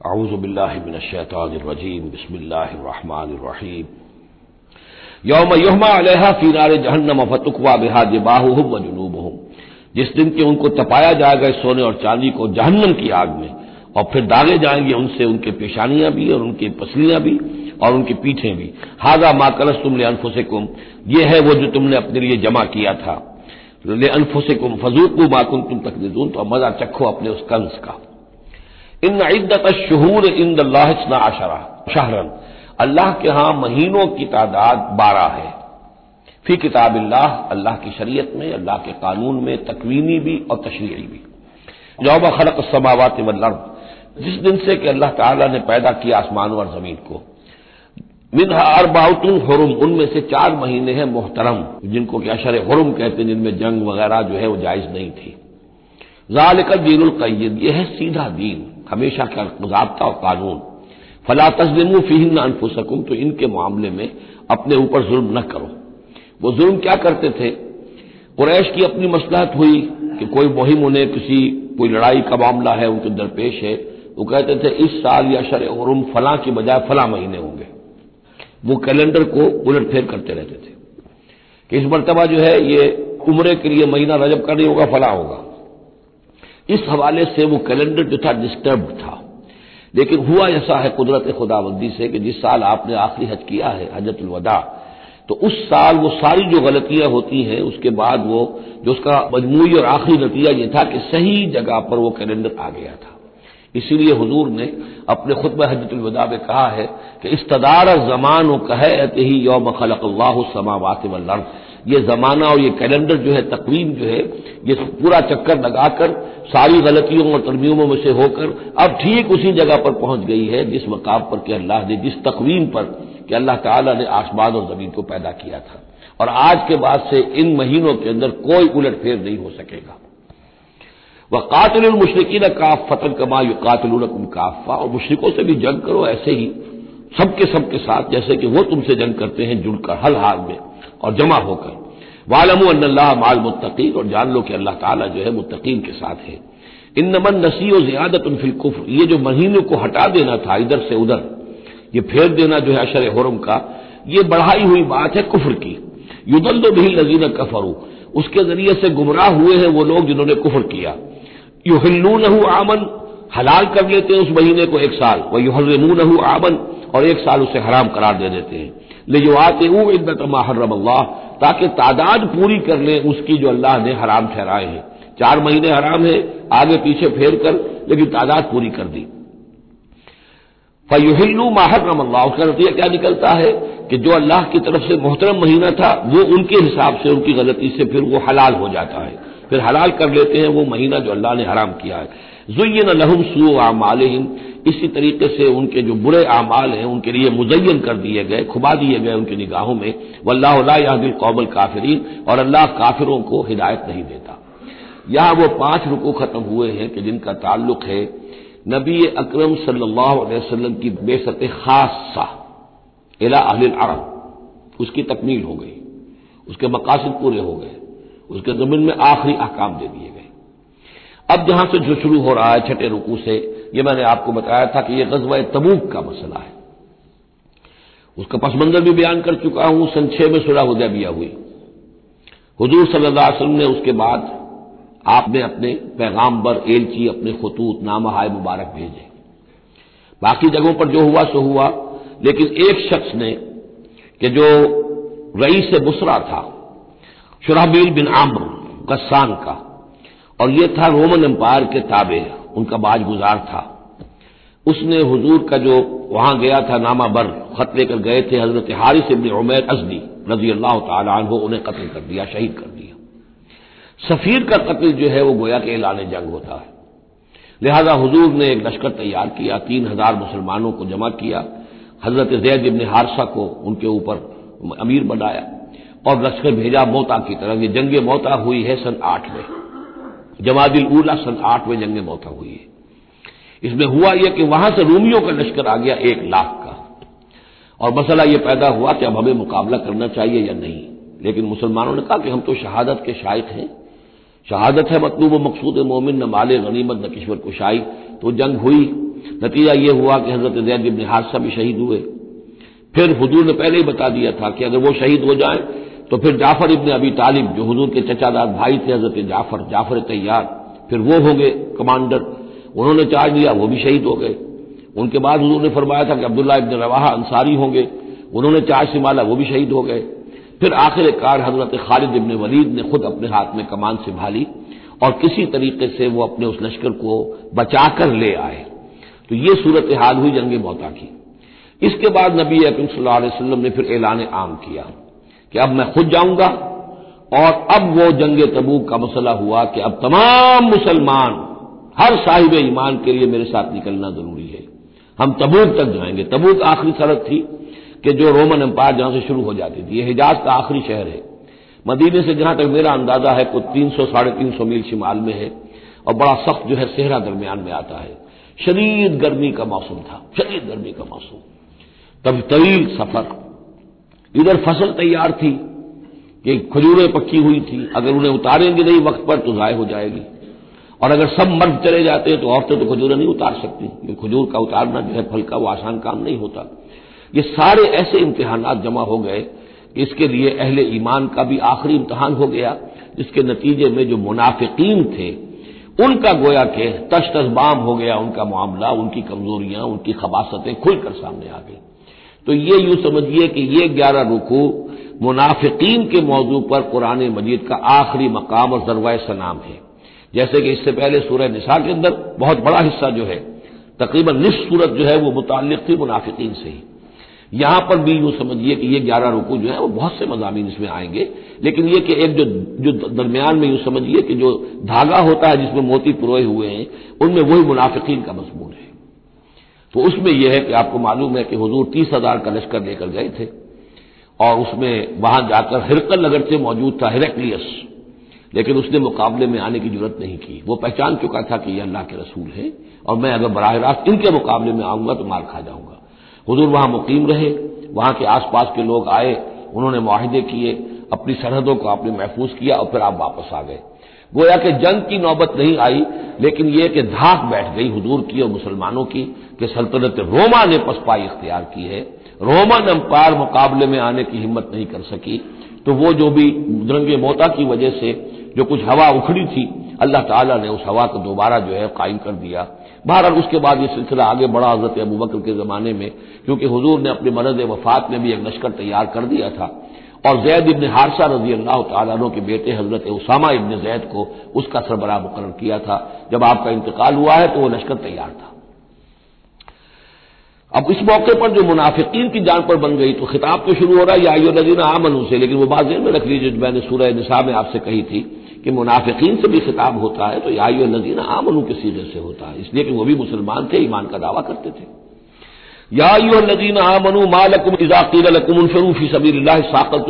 आउज़बिल्लिमिनशैतानिर्रजीम बिस्मिल्लाहिर्रहमानिर्रहीम यौम युहमा अलैहा फ़ी नार जहन्नम फतुकवा बिहा जिबाहुहुम व जुनूबुहुम जिस दिन के उनको तपाया जाएगा इस सोने और चांदी को जहन्नम की आग में, और फिर दागे जाएँगे उनसे, उनके पेशानियाँ भी और उनकी पसलियाँ भी और उनकी पीठें भी। हाजा मा कलस तुम ले अनफुसकुम, ये है वो जो तुमने अपने लिए जमा किया था। ले अनफुसकुम, फजूकू माकुम तुम तकदून तो मज़ा चखो अपने उस कंस का। इन इद्दत शहूर इन अल्लाहना अशरा। शहरन। अल्लाह के यहाँ महीनों की तादाद बारह है। फ़ी किताब अल्लाह अल्लाह की शरीयत में, अल्लाह के कानून में तकवीनी भी और तशरी भी। जौबा खलक समावत वल्लर्द जिस दिन से कि अल्लाह ताला ने पैदा किया आसमान और ज़मीन को। मिनहा अरबाउतुन हरुम। उनमें से चार महीने हैं मोहतरम, जिनको कि अशर हरुम कहते हैं, जिनमें जंग वगैरह जो है वो जायज़ नहीं थी। जालिका दीनुल कैद यह है सीधा दीन। हमेशा का गुजाबता और कानून। फला तस्लिम फ़ीन अनफुसकुम तो इनके मामले में अपने ऊपर जुल्म न करो। वो जुल्म क्या करते थे? कुरैश की अपनी मसलहत हुई कि कोई मुहिम उन्हें किसी, कोई लड़ाई का मामला है, उनके दरपेश है। वो कहते थे, इस साल या शर उरुम फला की बजाय फला महीने होंगे। वो कैलेंडर को उलट फेर करते रहते थे कि इस मरतबा जो है, ये उम्र के लिए महीना रजब का नहीं होगा, फला होगा। इस हवाले से वो कैलेंडर जो था डिस्टर्ब था। लेकिन हुआ ऐसा है कुदरत खुदाबंदी से कि जिस साल आपने आखिरी हज किया है हजरतुलवदा तो उस साल वो सारी जो गलतियाँ होती हैं, उसके बाद वो, जो उसका मजमू और आखिरी नतीजा ये था कि सही जगह पर वो कैलेंडर आ गया था। इसीलिए हजूर ने अपने खुतब हजतुलवदा में कहा है कि इस्तदार जमान कहे ही यौम खलक समावात वल्लर्द ये जमाना और ये कैलेंडर जो है, तकवीम जो है, ये पूरा चक्कर लगाकर, सारी गलतियों और तरमीमों में से होकर, अब ठीक उसी जगह पर पहुँच गई है, जिस मकाम पर कि अल्लाह ने, जिस तकवीम पर कि अल्लाह ताला ने आसमान और ज़मीन को पैदा किया था। और आज के बाद से इन महीनों के अंदर कोई उलट फेर नहीं हो सकेगा। वह कातिल मुशरकिन काफ फतन कमा यु कातिल काफा और मुशरकों से भी जंग करो, ऐसे ही सबके सबके साथ, जैसे कि वो तुमसे जंग करते हैं जुड़कर हल हाल में, और जमा होकर। वालमु अल्लाह माल मुत्तकीन, और जान लो कि अल्लाह ताला जो है मुत्तकीन के साथ है। इन नमन नसी और ज्यादत उनफिल कुफ्र। ये जो महीने को हटा देना था, इधर से उधर, ये फेर देना जो है अशर हरम का, ये बढ़ाई हुई बात है कुफर की। युदल भी लजीन कफरू। उसके ज़रिए से गुमराह हुए हैं वो लोग जिन्होंने कुफर किया। युहल्लू नहू आमन, हलाल कर लेते हैं उस महीने को एक साल। वह युहर्रमू नहू आमन, और एक साल उसे हराम करार दे देते हैं। ले जो आते हूँ इद्दत माहरम अल्लाह ताकि तादाद पूरी कर ले उसकी जो अल्लाह ने हराम ठहराए हैं। चार महीने हराम है, आगे पीछे फेर कर, लेकिन तादाद पूरी कर दी। फयुहिल्लू माहरम अल्लाह उसका नतीजा क्या निकलता है? कि जो अल्लाह की तरफ़ से मोहतरम महीना था, वो उनके हिसाब से, उनकी गलती से फिर वो हलाल हो जाता है। फिर हलाल कर लेते हैं वो महीना जो अल्लाह ने हराम किया है। जुयन लहम सू आमाल इसी तरीके से उनके जो बुरे अमाल हैं, उनके लिए मुजयन कर दिए गए, खुबा दिए गए उनकी निगाहों में। वल्लादिल कौबल काफरीन। और अल्लाह काफिरों को हिदायत नहीं देता। यहाँ वो पाँच रुकू खत्म हुए हैं कि जिनका ताल्लुक है नबी अक्रम वसल्लम की बेसत खासा इला अहल अरब। उसकी तकमील हो गई। उसके मकासद पूरे हो गए। उसके ज़मीन में आखिरी अहकाम दे दिए गए। अब जहाँ से जो शुरू हो रहा है छठे रुकू से, ये मैंने आपको बताया था कि यह गजवा तबूक का मसला है। उसका पसमंजर भी बयान कर चुका हूँ, सन छह में सुलह हुदैबिया हुई। हजूर सल्लल्लाहु अलैहि वसल्लम ने उसके बाद आपने अपने पैगाम्बर, एलची, अपने खतूत, नामहाय मुबारक भेजे। बाकी जगहों पर जो हुआ, सो हुआ। लेकिन एक शख्स ने, कि जो रईस बुसरा था शुराबील बिन आम्र, गस्सान का। और ये था रोमन एम्पायर के ताबे, उनका बाज गुजार था। उसने हुजूर का जो वहाँ गया था, नामा बर खत लेकर गए थे, हज़रत हारिस इबन उमैर अजदी रज़ी अल्लाह तु उन्हें कत्ल कर दिया, शहीद कर दिया। सफीर का कत्ल जो है, वो गोया के ऐलान जंग होता है। लिहाजा हुजूर ने एक लश्कर तैयार किया, तीन हज़ार मुसलमानों को जमा किया। हज़रत जैद इबन हारसा को उनके ऊपर अमीर बनाया। और लश्कर भेजा मोता की तरफ़ ये जंग मोता हुई है सन आठ में। जमादिल उला सन आठ में जंग मोता हुई है। इसमें हुआ यह कि वहाँ से रूमियों का लश्कर आ गया एक लाख का। और मसला यह पैदा हुआ कि अब हमें मुकाबला करना चाहिए या नहीं। लेकिन मुसलमानों ने कहा कि हम तो शहादत के शायक हैं। शहादत है मतलूब मकसूद मोमिन, न माले गनीमत, न किश्वर कुशाई। तो जंग हुई। नतीजा यह हुआ कि हज़रत जैद इबन हादसा भी शहीद हुए। फिर हजूर ने पहले ही बता दिया था कि अगर वो शहीद हो जाए तो फिर जाफ़र इबन अबी तालिब, जो हजूर के चचादार भाई थे, हज़रत जाफ़र जाफ़र तैयार, फिर वो होंगे कमांडर। उन्होंने चार्ज लिया वो भी शहीद हो गए। उनके बाद हजूर ने फरमाया था कि अब्दुल्ला इबन रवाहा अंसारी होंगे। उन्होंने चार्ज संभाला वो भी शहीद हो गए। फिर आखिरकार हज़रत खालिद इबन वलीद ने खुद अपने हाथ में कमान संभाली और किसी तरीके से वो अपने उस लश्कर को बचाकर ले आए। तो ये सूरत हाल हुई जंग मौता की। इसके बाद नबी अकम सल्लल्लाहु ने फिर ऐलान आम किया। कि अब मैं खुद जाऊँगा। और अब वो जंग तबूक का मसला हुआ कि अब तमाम मुसलमान, हर साहिब ईमान के लिए मेरे साथ निकलना ज़रूरी है। हम तबूक तक जाएँगे। तबूक आखिरी सरत थी कि जो रोमन एम्पायर जहाँ से शुरू हो जाती थी। ये हिजाज का आखिरी शहर है। मदीने से जहाँ तक मेरा अंदाज़ा है, कुछ तीन सौ, साढ़े तीन सौ मील शिमाल में है। और बड़ा सख्त जो है, सेहरा दरमियान में आता है। शदीद गर्मी का मौसम था। शदीद गर्मी का मौसम। तब तवील सफ़र इधर फ़सल तैयार थी कि खजूरें पक्की हुई थी, अगर उन्हें उतारेंगे नहीं वक्त पर तो जाय हो जाएगी। और अगर सब मर्द चले जाते हैं तो औरतें तो खजूरें नहीं उतार सकती खजूर का उतारना जो है फल का वो आसान काम नहीं होता। ये सारे ऐसे इम्तिहान जमा हो गए इसके लिए अहले ईमान का भी आखिरी इम्तहान हो गया, जिसके नतीजे में जो मुनाफिकीन थे, उनका गोया के तश तशबाम हो गया, उनका मामला, उनकी कमजोरियाँ, उनकी खबासतें खुलकर सामने आ गई। तो ये यूँ समझिए कि ये ग्यारह रुकू मुनाफिकीन के मौजू पर कुरान मजीद का आखिरी मकाम और जरवा सनाम है। जैसे कि इससे पहले सूर्य निशा के अंदर बहुत बड़ा हिस्सा जो है, तकरीबन निस सूरत जो है वो मुतल थी मुनाफिकीन से ही। यहाँ पर भी यूँ समझिए कि ये ग्यारह रुकू जो है वो बहुत से मजामी इसमें आएँगे, लेकिन ये कि एक जो जो दरमियान में यूँ समझिए कि जो धागा होता है जिसमें मोती पुरोए हुए हैं, उनमें वही मुनाफिकीन का मजमून है। तो उसमें यह है कि आपको मालूम है कि हजूर तीस हज़ार का लश्कर लेकर गए थे और उसमें वहाँ जाकर हिरकल नगर से मौजूद था, हिरकलियस। लेकिन उसने मुकाबले में आने की ज़रूरत नहीं की। वो पहचान चुका था कि यह अल्लाह के रसूल है और मैं अगर बराह रास्त इनके मुकाबले में आऊँगा तो मार खा जाऊँगा। हजूर वहाँ मुकीम रहे, वहाँ के आसपास के लोग आए, उन्होंने माहिदे किए, अपनी सरहदों को आपने महफूज किया और फिर आप वापस आ गए। गोया कि जंग की नौबत नहीं आई, लेकिन यह कि धाक बैठ गई हजूर की और मुसलमानों की कि सल्तनत रोमा ने पसपाई इख्तियार की है। रोमन अंपायर मुकाबले में आने की हिम्मत नहीं कर सकी। तो वो जो भी दरंगे मोता की वजह से जो कुछ हवा उखड़ी थी, अल्लाह ताला ने उस हवा को दोबारा जो है कायम कर दिया। बहरहाल उसके बाद ये सिलसिला आगे बढ़ा हज़रत अबू बकर के जमाने में, क्योंकि हजूर ने अपने मरद वफात में भी एक लश्कर तैयार कर दिया था। और जैद इबन हारसा रज़ी अल्लाह तु के बेटे हज़रत उसामा इबन जैद को उसका सरबराह मुकर किया था। जब आपका इंतकाल हुआ है तो वह लश्कर तैयार था। अब इस मौके पर जो मुनाफिकीन की जान पर बन गई तो खिताब तो शुरू हो रहा है, या आयो नजीन आमन से, लेकिन वो बात में रख लीजिए मैंने सूरह निसा में आपसे कही थी कि मुनाफिकीन से भी खिताब होता है तो यायो नजीन आमनू के सीधे से होता है। इसलिए कि वो भी मुसलमान थे, ईमान का दावा करते थे। इजाकीलकुमफरूफी सबी साकल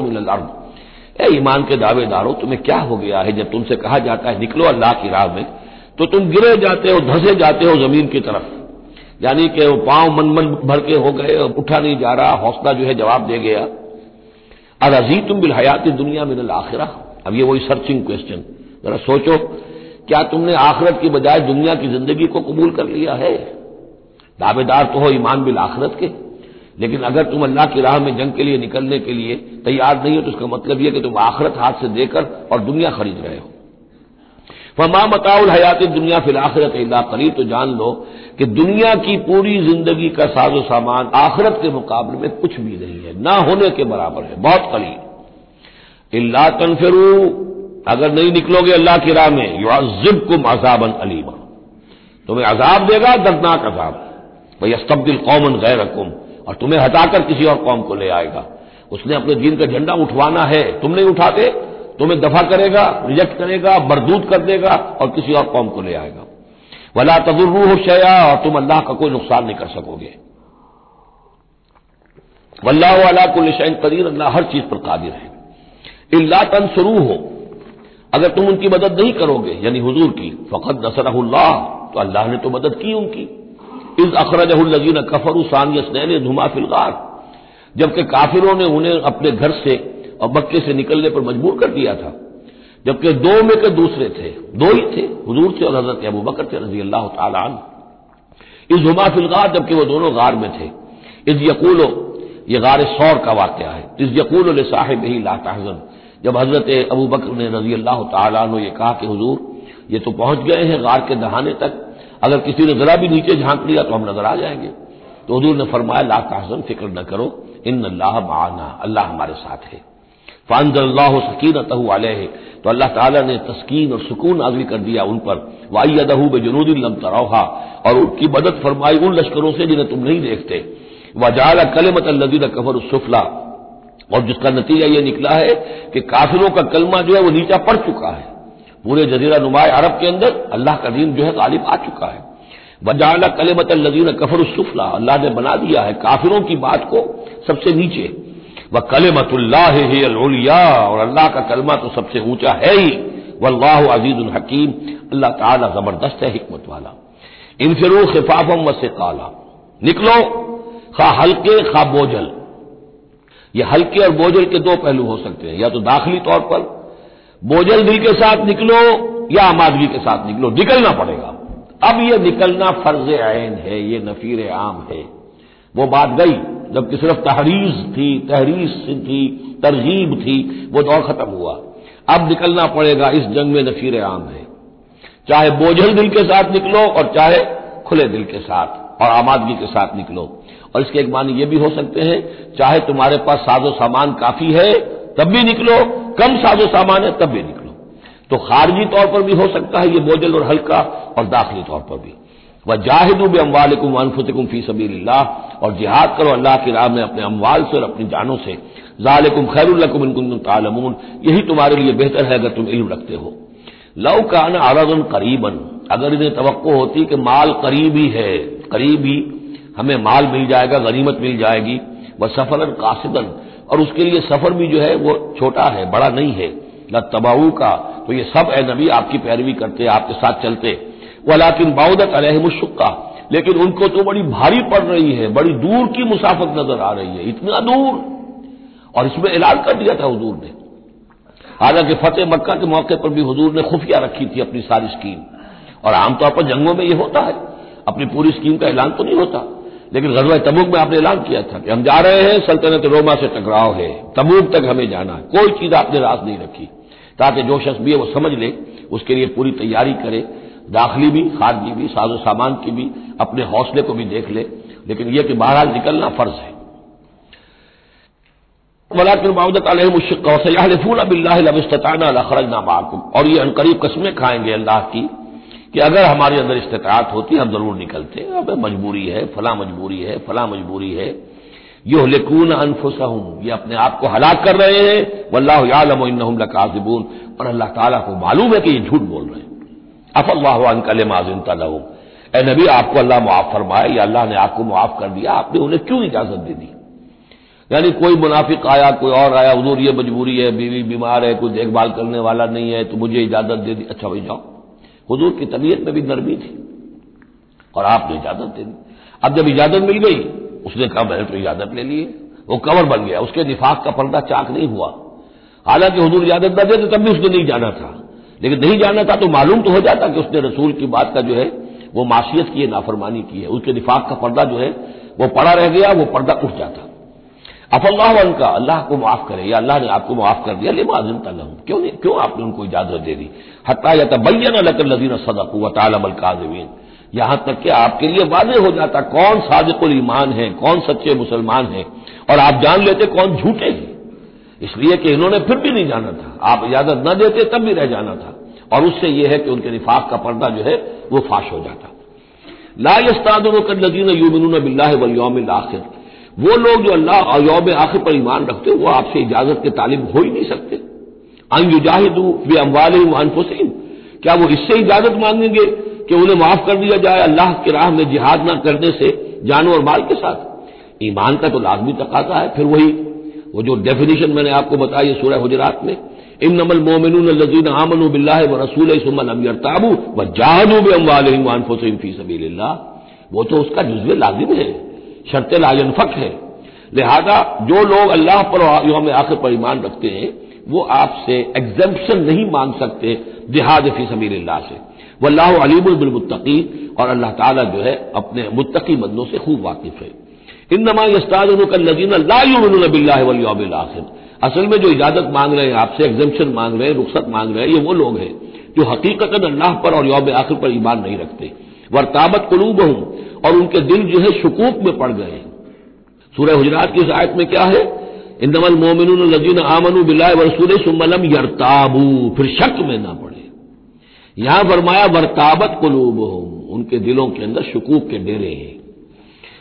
ईमान के दावेदारों, तुम्हें क्या हो गया है जब तुमसे कहा जाता है, निकलो अल्लाह की राह में तो तुम गिरे जाते हो, धसे जाते हो ज़मीन की तरफ़। यानी कि वो पाँव मन मन भर के हो गए उठा नहीं जा रहा, हौसला जो है जवाब दे गया। अजी तुम बिल हयात दुनिया में आखिरा। अब ये वही सर्चिंग क्वेश्चन जरा सोचो, क्या तुमने आखिरत की बजाय दुनिया की ज़िंदगी को कबूल कर लिया है? दावेदार तो हो ईमान बिल आखरत के। लेकिन अगर तुम अल्लाह की राह में जंग के लिए निकलने के लिए तैयार नहीं हो तो उसका मतलब यह कि तुम आखरत हाथ से देकर और दुनिया खरीद रहे हो। फमा मताउल हयात दुनिया फिल आखिरत इला करीब तो जान लो कि दुनिया की पूरी ज़िंदगी का साजो सामान आखिरत के मुकाबले में कुछ भी नहीं है, ना होने के बराबर है, बहुत करीब इल्ला तनफिरू, अगर नहीं निकलोगे अल्लाह की राह में युजिब कुम अजाबन अलीमा। तुम्हें अजाब देगा, दर्दनाक अजाब। भाई अस्तब्दिल कौमन गैर रकुम और तुम्हें हटाकर किसी और कौम को ले आएगा। उसने अपने दीन का झंडा उठवाना है, तुम नहीं उठाते, तुम्हें दफ़ा करेगा, रिजेक्ट करेगा, बरदूत कर देगा और किसी और कौम को ले आएगा। वला हो शया और तुम अल्लाह का कोई नुकसान नहीं कर सकोगे। वल्लाह वाला कुल शैन कदीर, अल्लाह हर चीज़ पर कादिर है। इल्ला तनसरू हो अगर तुम उनकी मदद नहीं करोगे, यानी हुजूर की फ़कत नसरल्लाह तो अल्लाह ने तो मदद की उनकी। इस अखरजीन कफर सानियसनैन धुमा फिलगार जबकि काफिरों ने उन्हें अपने घर से और मक्के से निकलने पर मजबूर कर दिया था। जबकि दो में के दूसरे थे, दो ही थे, हजूर थे और हज़रत अबू बकर थे रज़ी अल्लाह तन इस जुमा फिलगार जबकि वो दोनों गार में थे। इस यकूलो, ये गार सौर का वाक़ है। इस यकूल साहिब ही लाहजन जब हज़रत अबू बकर ने रज़ी अल्लाह तन ये कहा कि हजूर, ये तो पहुँच गए हैं गार के दहाने तक। अगर किसी ने जरा भी नीचे झाँक लिया तो हम नज़र आ जाएँगे। तो हजूर ने फरमाया, ला तहजन, फ़िक्र न करो। इन अल्लाह माना, अल्लाह हमारे साथ है। फ़ानजल्लाह सकीनत है तो अल्लाह ताला ने तस्कीन और सुकून नाजिल कर दिया उन पर। वाईदहू बेजनूदिल्लम तरौहा और उनकी मदद फरमाई उन लश्करों से जिन्हें तुम नहीं देखते। वजाला कलमत लदीन कफर सुफला। और जिसका नतीजा यह निकला है कि काफिरों का कलमा जो है वो नीचा पड़ चुका है। पूरे जजीरा नुमाय अरब के अंदर अल्लाह का दीन जो है गालिब आ चुका है। वजाला कलमत लदीन कफर सुफला, अल्लाह ने बना दिया है काफिरों की बात को सबसे नीचे। व कलमतुल्लाहिया और अल्लाह का कलमा तो सबसे ऊँचा है ही। वल्लाह अज़ीज़ हकीम, अल्लाह ताला ज़बरदस्त है हिकमत वाला। इनफिरू खिफाफम व से काला निकलो, खा हल्के, खा बोझल। ये हल्के और बोझल के दो पहलू हो सकते हैं, या तो दाखिली तौर पर बोझल दिल के साथ निकलो या आमादगी के साथ निकलो, निकलना पड़ेगा। अब ये निकलना फ़र्ज़ आयन है, ये नफीर आम है। वो बात गई, जबकि सिर्फ़ तहरीज थी तहरीस थी, तरजीब थी, वो दौर खत्म हुआ। अब निकलना पड़ेगा, इस जंग में नफीर आम है। चाहे बोझल दिल के साथ निकलो और चाहे खुले दिल के साथ और आमादगी के साथ निकलो। और इसके एक मानी ये भी हो सकते हैं, चाहे तुम्हारे पास साजो सामान काफ़ी है, तब भी निकलो कम साजो सामान है, तब भी निकलो। तो खारजी तौर पर भी हो सकता है ये बोझल और हल्का और दाखिली तौर पर भी। वह जाहिदू बे अम्वालकुम अनफुतकुम फ़ी सबील्ला और जिहाद करो अल्लाह की राह में अपने अमवाल से और अपनी जानों से। जालिकुम इनकुम तालमून, यही तुम्हारे लिए बेहतर है अगर तुम इल्म रखते हो। लव कान अरदन करीबन, अगर इन्हें तो होती कि माल करीबी है, करीबी, हमें माल मिल जाएगा, गनीमत मिल जाएगी। वह सफरन कासिदन और उसके लिए सफ़र भी जो है वो छोटा है, बड़ा नहीं है। न तबाऊ का। तो ये सब ए नबी, आपकी पैरवी करते, आपके साथ चलते। वलाकिन बाउदत अलहमुशुक्का लेकिन उनको तो बड़ी भारी पड़ रही है, बड़ी दूर की मुसाफत नज़र आ रही है, इतना दूर। और इसमें ऐलान कर दिया था हजूर ने। हालाँकि फतेह मक्का के मौके पर भी हजूर ने खुफिया रखी थी अपनी सारी स्कीम। और आमतौर पर जंगों में यह होता है। अपनी पूरी स्कीम का ऐलान तो नहीं होता। लेकिन गजवा तबूक में आपने ऐलान किया था कि हम जा रहे हैं, सल्तनत रोमा से टकराव है। तबूक तक हमें जाना है। कोई चीज़ आपने रास नहीं रखी। ताकि जो शख्स भी है वो समझ ले, उसके लिए पूरी तैयारी करे। दाखिली भी, खारजी भी, साजो सामान की भी, अपने हौसले को भी देख ले। लेकिन यह कि बहरहाल निकलना फ़र्ज़ है। माकुम। और ये अनकरीब कस्में खाएँगे अल्लाह की। कि अगर हमारे अंदर इस्तात होती, हम ज़रूर निकलते। अब मजबूरी है, फला मजबूरी है, फला मजबूरी है। यो लेकून अनफुसहूं ये अपने आप को हलाक कर रहे हैं। वल्लाह यालम लकाजिबून। और अल्लाह ताला को मालूम है कि ये झूठ बोल रहे हैं। अफल्लाह कल माजिन तलहू ए नबी, आपको अल्लाह मुआफ फरमाए, या अल्लाह ने आपको मुआफ कर दिया, आपने उन्हें क्यों इजाज़त दे दी? यानी कोई मुनाफिक आया, कोई और आया, हजूर, ये मजबूरी है, बीवी बीमार है, कोई देखभाल करने वाला नहीं है तो मुझे इजाज़त दे दी। अच्छा भाई जाओ। हजूर की तबीयत में भी नरमी थी। और आपने इजाज़त दे दी। अब जब इजाज़त मिल गई, उसने कहा, मैंने तो इजाज़त ले ली वो कवर बन गया। उसके निफाक का पर्दा चाक नहीं हुआ। हालाँकि हजूर इजाज़त न देते, तब भी उसने नहीं जाना था। लेकिन नहीं जाना था तो मालूम तो हो जाता कि उसने रसूल की बात का जो है, वो माशियत की है नाफरमानी की है। उसके निफाक का पर्दा जो है, वो पड़ा रह गया, वो पर्दा उठ जाता। अफल्लाह का, अल्लाह को माफ़ करे, या अल्लाह ने आपको माफ़ कर दिया, लेमा आज़म तलम क्यों नहीं, क्यों आपने उनको इजाज़त दे दी? हत्या या तबैन लकर लदीन सदक व तालमल काजवीन यहाँ तक कि आपके लिए वादे हो जाता, कौन सादिकुल ईमान है, कौन सच्चे मुसलमान है, और आप जान लेते कौन झूठे हैं। इसलिए कि इन्होंने फिर भी नहीं जाना था। आप इजाज़त न देते, तब भी रह जाना था। और उससे यह है कि उनके निफाक का पर्दा जो है, वो फाश हो जाता। ला यस्तादन कर लदीन यूमिन बिल्ला वलयोम आखिर। वो लोग जो अल्लाह और यौम आखिर पर ईमान रखते वो आपसे इजाज़त के तालिब हो ही नहीं सकते। अंजुजाहिदू वे अम्वाल अनफुसैन क्या वो इससे इजाज़त मांगेंगे कि उन्हें माफ़ कर दिया जाए? अल्लाह की राह में जिहाद न करने से जानो और माल के साथ। ईमान का तो लाजमी तकाजा है। फिर वही वो जो डेफिनेशन मैंने आपको बताया सूर्य हजरात में इन नमल मोमिन लजीन आमन बिल्ला व रसूल सुमन अमरताबू व जाहदू बे अम्वाल फ़ी सबील्ला वो तो उसका जुज्व लाजिम है। शर्त लाजनफक है। लिहाजा, जो लोग अल्लाह पर योम आखिर पर ईमान रखते हैं, वो आपसे एग्जेम्पन नहीं मांग सकते, जिहाद फ़ी सबील्ला से। वल्लाह अलीबुलमुत्तकी और अल्लाह ताला जो है, अपने मुत्तकी बंदों से खूब वाकिफ है। इन नमा यस्तादीन आखिर। असल में जो इजाज़त मांग रहे हैं, आपसे एग्जेम्पन मांग रहे हैं, रुख्सत मांग रहे हैं, ये वो लोग हैं, जो हकीकत अल्लाह पर और यौम आखिर पर ईमान नहीं रखते। वर्ताबत कलूब हूँ और उनके दिल जो है शकूक में पड़ गए। सूर्य हजरात की इस आयत में क्या है? इन मोमिन लजीन आमनु बिल्ला वरसूल सुमलम यरताबू। फिर शक में ना पड़े। यहाँ फरमाया, वर्ताबत हूँ उनके दिलों के अंदर शकूक के डेरे हैं।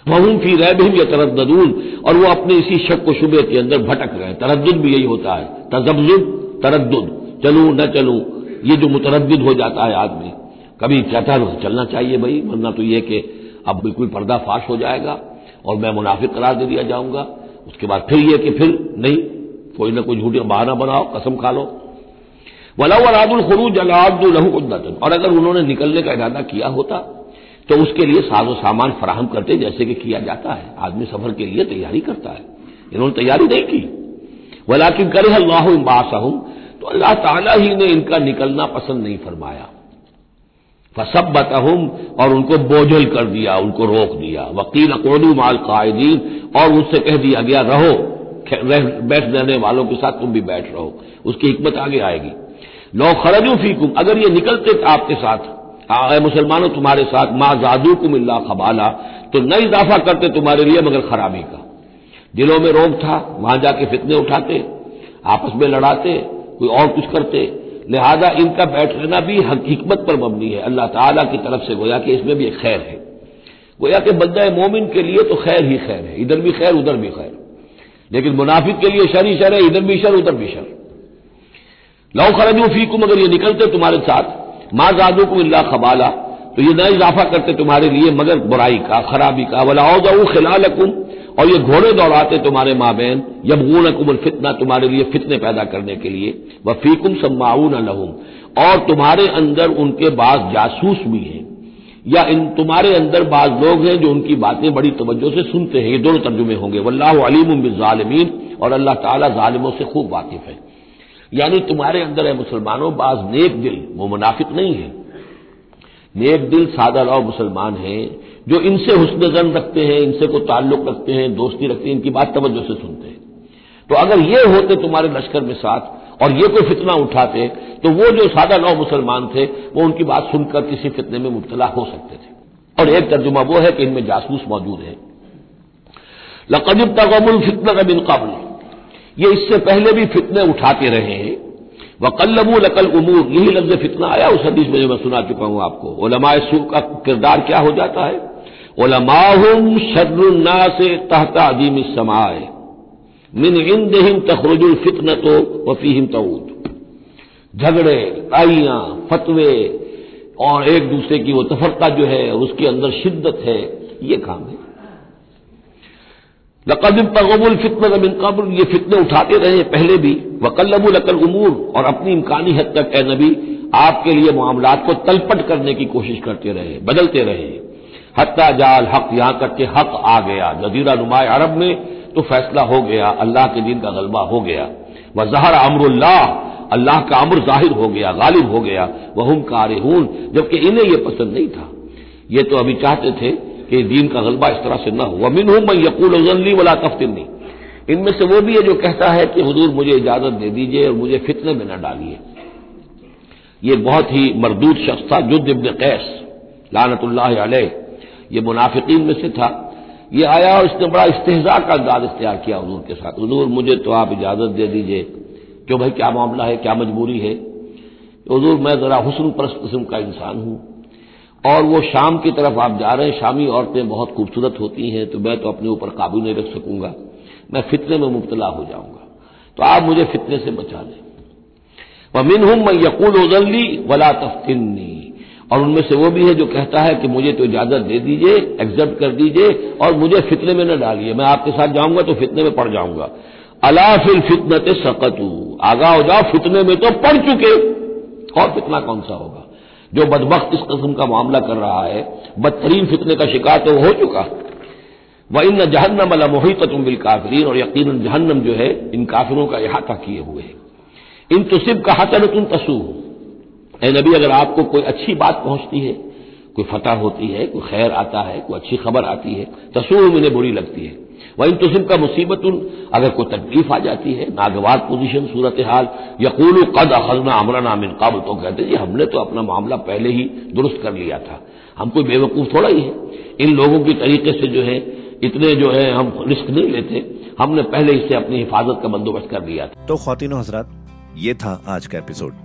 वहूं फ़ी रैबिम या तरदून और वो अपने इसी शक व शुबे के अंदर भटक रहे तरद भी यही होता है। तजब्जुद तरद चलू, न चलू। ये जो मुतरद हो जाता है आदमी, कभी कहता है चलना चाहिए भाई, वरना तो ये कि अब बिल्कुल पर्दा फाश हो जाएगा और मैं मुनाफिक करार दे दिया जाऊँगा। उसके बाद फिर ये कि फिर नहीं, कोई ना कोई झूठी बहाना बनाओ, कसम खा लो। वला वरादुल खरूज लहू और अगर उन्होंने निकलने का इरादा किया होता तो उसके लिए साजो सामान फराहम करते, जैसे कि किया जाता है। आदमी सफ़र के लिए तैयारी करता है। इन्होंने तैयारी नहीं की। वलाकिन करे अल्लाह बासहूं तो अल्लाह ताला ही ने इनका निकलना पसंद नहीं फरमाया। फसब बताहम और उनको बोझल कर दिया, उनको रोक दिया। वकील अकोडू माल कायदीन, और उससे कह दिया गया, रहो बैठ रहने वालों के साथ तुम भी बैठ रहो। उसकी हिकमत आगे आएगी। लो खरजू फीकुम, अगर ये निकलते आपके साथ मुसलमानों, तुम्हारे साथ, माँ जादू को मिल्ला खबाला तो न इजाफा करते तुम्हारे लिए, मगर खराबी का। दिलों में रोग था, वहाँ जाके फितने उठाते, आपस में लड़ाते, कोई और कुछ करते लिहाजा इनका बैठ रहना भी हिकमत पर मबनी है। अल्लाह ताला की तरफ़ से गोया कि इसमें भी एक खैर है। गोया कि बंदा मोमिन के लिए तो खैर ही खैर है। इधर भी खैर, उधर भी खैर। लेकिन मुनाफिक के लिए शर ही शर है, इधर भी शर, उधर भी शर। लौ खरजू फीकुम, अगर ये निकलते तुम्हारे साथ, माँ जादू को इल्ला खबाला तो ये न इजाफा करते तुम्हारे लिए मगर बुराई का, खराबी का। वलाओ जाऊ खिलाल और ये घोड़े दौड़ाते तुम्हारे माँ बहन यबगून कुमल फितना तुम्हारे लिए फितने पैदा करने के लिए व फीकुम सम्माऊन लहुम, और तुम्हारे अंदर उनके बाद जासूस भी हैं। या इन तुम्हारे अंदर बाज लोग हैं जो उनकी बातें बड़ी तवज्जो से सुनते हैं, ये दोनों तर्जुमे होंगे। वल्लाह अलीम बिजालमीन, और अल्लाह ताला जालिमों से खूब वाकिफ है। यानी तुम्हारे अंदर है मुसलमानों, बाज नेक दिल, वो मुनाफिक नहीं है। नेक दिल सादा लाओ मुसलमान हैं जो इनसे हुसन जन रखते हैं, इनसे को ताल्लुक रखते हैं, दोस्ती रखते हैं, इनकी बात तवज्जो से सुनते हैं। तो अगर ये होते तुम्हारे लश्कर में साथ और ये कोई फितना उठाते तो वो जो सादा नौ मुसलमान थे, वो उनकी बात सुनकर किसी फितने में मुबतला हो सकते थे। और एक तर्जुमा वो है कि इनमें जासूस मौजूद है। लकदिब तगमुल फितना का बिन कबल। ये इससे पहले भी फितने उठाते रहे हैं। वकल्लबू लकल उमूर। यही लफ्ज फितना आया, उस हदीस में जो मैं सुना चुका हूँ आपको। ओलमाए सू का किरदार क्या हो जाता है? ओलमाहुम शर्रुन्ना से तहता अदीम समाए मिन इन देहिम तखरुजुल फितन तो वफीहिम तऊद। झगड़े आइयाँ फतवे और एक दूसरे की वो तफरका जो है उसके अंदर शिद्दत है, ये काम है। लकबिन तगबुल फितन बिन कब्र ये फितने उठाते रहे पहले भी। वकल्लबुल अकल उमूर और अपनी इम्कानी हद तक, ए नबी, आपके लिए मामला को तलपट करने की कोशिश करते रहे, बदलते रहे। हत्या जाल हक, यहाँ तक के हक आ गया। जजीरा नुमाए अरब में तो फैसला हो गया, अल्लाह के दिन का गलबा हो गया। वह जहर अमरुल्लाह, अल्लाह का अमर ज़ाहिर हो गया, गालिब हो गया। वह कारहून, जबकि इन्हें यह पसंद नहीं था। ये तो अभी चाहते थे कि दीन का गलबा इस तरह से न हो। वमिन हूँ मैं यकूल वला तफ्तिनी इनमें से वो भी है जो कहता है कि, हजूर, मुझे इजाज़त दे दीजिए और मुझे फितने में न डालिए। ये बहुत ही मरदूद शख्स था जुद इब्न कैस, लानतुल्लाह अलैह। ये मुनाफिकीन में से था। ये आया और इसने बड़ा इस्तेजा का अंदाज इख्तियार किया हजूर के साथ। हजूर, मुझे तो आप इजाज़त दे दीजिए। क्यों भाई, क्या मामला है? क्या मजबूरी है? हजूर, मैं जरा हुसन परस्त किस्म का इंसान हूँ। और वो शाम की तरफ़ आप जा रहे हैं, शामी औरतें बहुत खूबसूरत होती हैं तो मैं तो अपने ऊपर काबू नहीं रख सकूँगा। मैं फितने में मुबतला हो जाऊँगा। तो आप मुझे फितने से बचा लें। वमिन हूँ मैं यकूल उजल्ली वला तफ्तिनी और उनमें से वो भी है जो कहता है कि मुझे तो इजाज़त दे दीजिए एक्सेप्ट कर दीजिए और मुझे फितने में न डालिए। मैं आपके साथ जाऊँगा तो फितने में पड़ जाऊँगा। अला फिल फितनत सकतू। आगा हो जाओ, फितने में तो पड़ चुके। और फितना कौन सा होगा? जो बदबक इस कस्म का मामला कर रहा है, बदतरीन फितने का शिकार तो हो चुका। वह इन जहन्नम अला मोहित तुम बिल काफरीन और यकीन जहन्नम जो है, इन काफिरों का अहाता किए हुए इन तुसिब का हसन तुम तसू। ए नबी, अगर आपको कोई अच्छी बात पहुँचती है, कोई फतह होती है, कोई खैर आता है, कोई अच्छी खबर आती है तसूर उन्हें बुरी लगती है। वह तुसिम का मुसीबत अगर कोई तकलीफ़ आ जाती है, नागवार पोजीशन सूरत हाल यकूल कद अखजना अमराना मिन काबल तो कहते जी, हमने तो अपना मामला पहले ही दुरुस्त कर लिया था। हम कोई बेवकूफ़ थोड़ा ही है। इन लोगों की तरीके से जो है, इतने जो है, हम रिस्क नहीं लेते। हमने पहले इससे अपनी हिफाजत का बंदोबस्त कर लिया था। तो खातिनों हजरात ये था आज का एपिसोड।